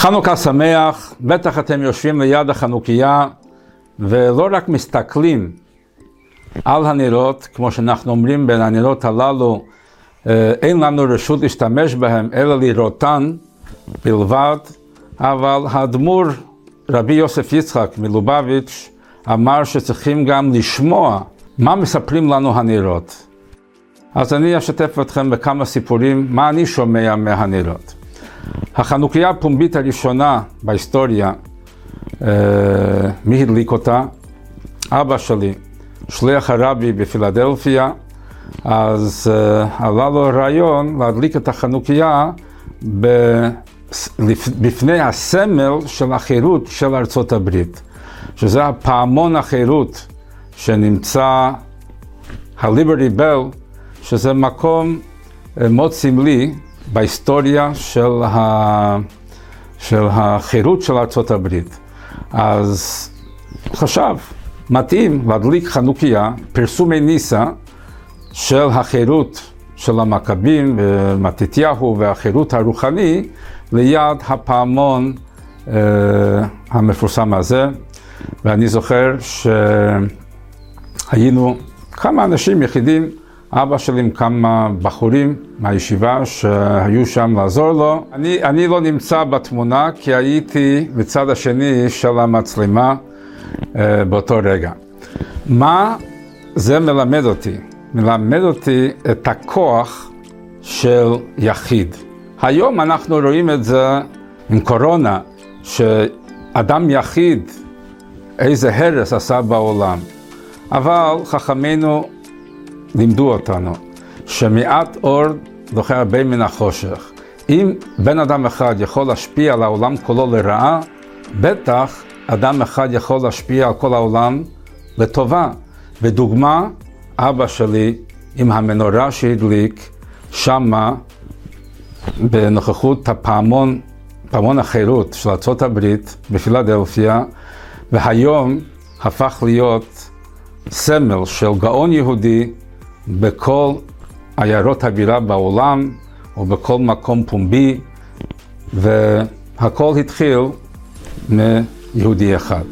חנוכה שמח, בטח אתם יושבים ליד החנוכיה ולא רק מסתכלים על הנרות, כמו שאנחנו אומרים בין הנרות הללו, אה, אין לנו רשות להשתמש בהם אלא לראותן בלבד, אבל האדמו"ר רבי יוסף יצחק מלובביץ' אמר שצריכים גם לשמוע מה מספרים לנו הנרות. אז אני אשתף אתכם בכמה סיפורים, מה אני שומע מהנרות. החנוכיה הפומבית הראשונה בהיסטוריה, אה, מי הדליק אותה? אבא שלי, שליח הרבי בפילדלפיה, אז uh, עלה לו רעיון להדליק את החנוכיה בפני הסמל של החירות של ארצות הברית, שזה הפעמון החירות שנמצא, הליברטי בל, שזה מקום uh, מאוד סמלי בהיסטוריה של, ה... של החירות של ארצות הברית. אז חשב, מתאים להדליק חנוכיה, פרסומי ניסה של החירות של המכבים ומתתיהו והחירות הרוחני ליד הפעמון uh, המפורסם הזה. ואני זוכר שהיינו כמה אנשים יחידים אבא שלי עם כמה בחורים מהישיבה שהיו שם לעזור לו. אני, אני לא נמצא בתמונה כי הייתי בצד השני של המצלמה אה, באותו רגע. מה זה מלמד אותי? מלמד אותי את הכוח של יחיד. היום אנחנו רואים את זה עם קורונה, שאדם יחיד, איזה הרס עשה בעולם. אבל חכמינו לימדו אותנו שמעט אור דוחה הרבה מן החושך. אם בן אדם אחד יכול להשפיע על העולם כולו לרעה, בטח אדם אחד יכול להשפיע על כל העולם לטובה. ודוגמה, אבא שלי עם המנורה שהדליק שמה בנוכחות הפעמון, פעמון החירות של ארה"ב בפילדלפיה, והיום הפך להיות סמל של גאון יהודי בכל עיירות הבירה בעולם ובכל מקום פומבי, והכל התחיל מיהודי אחד.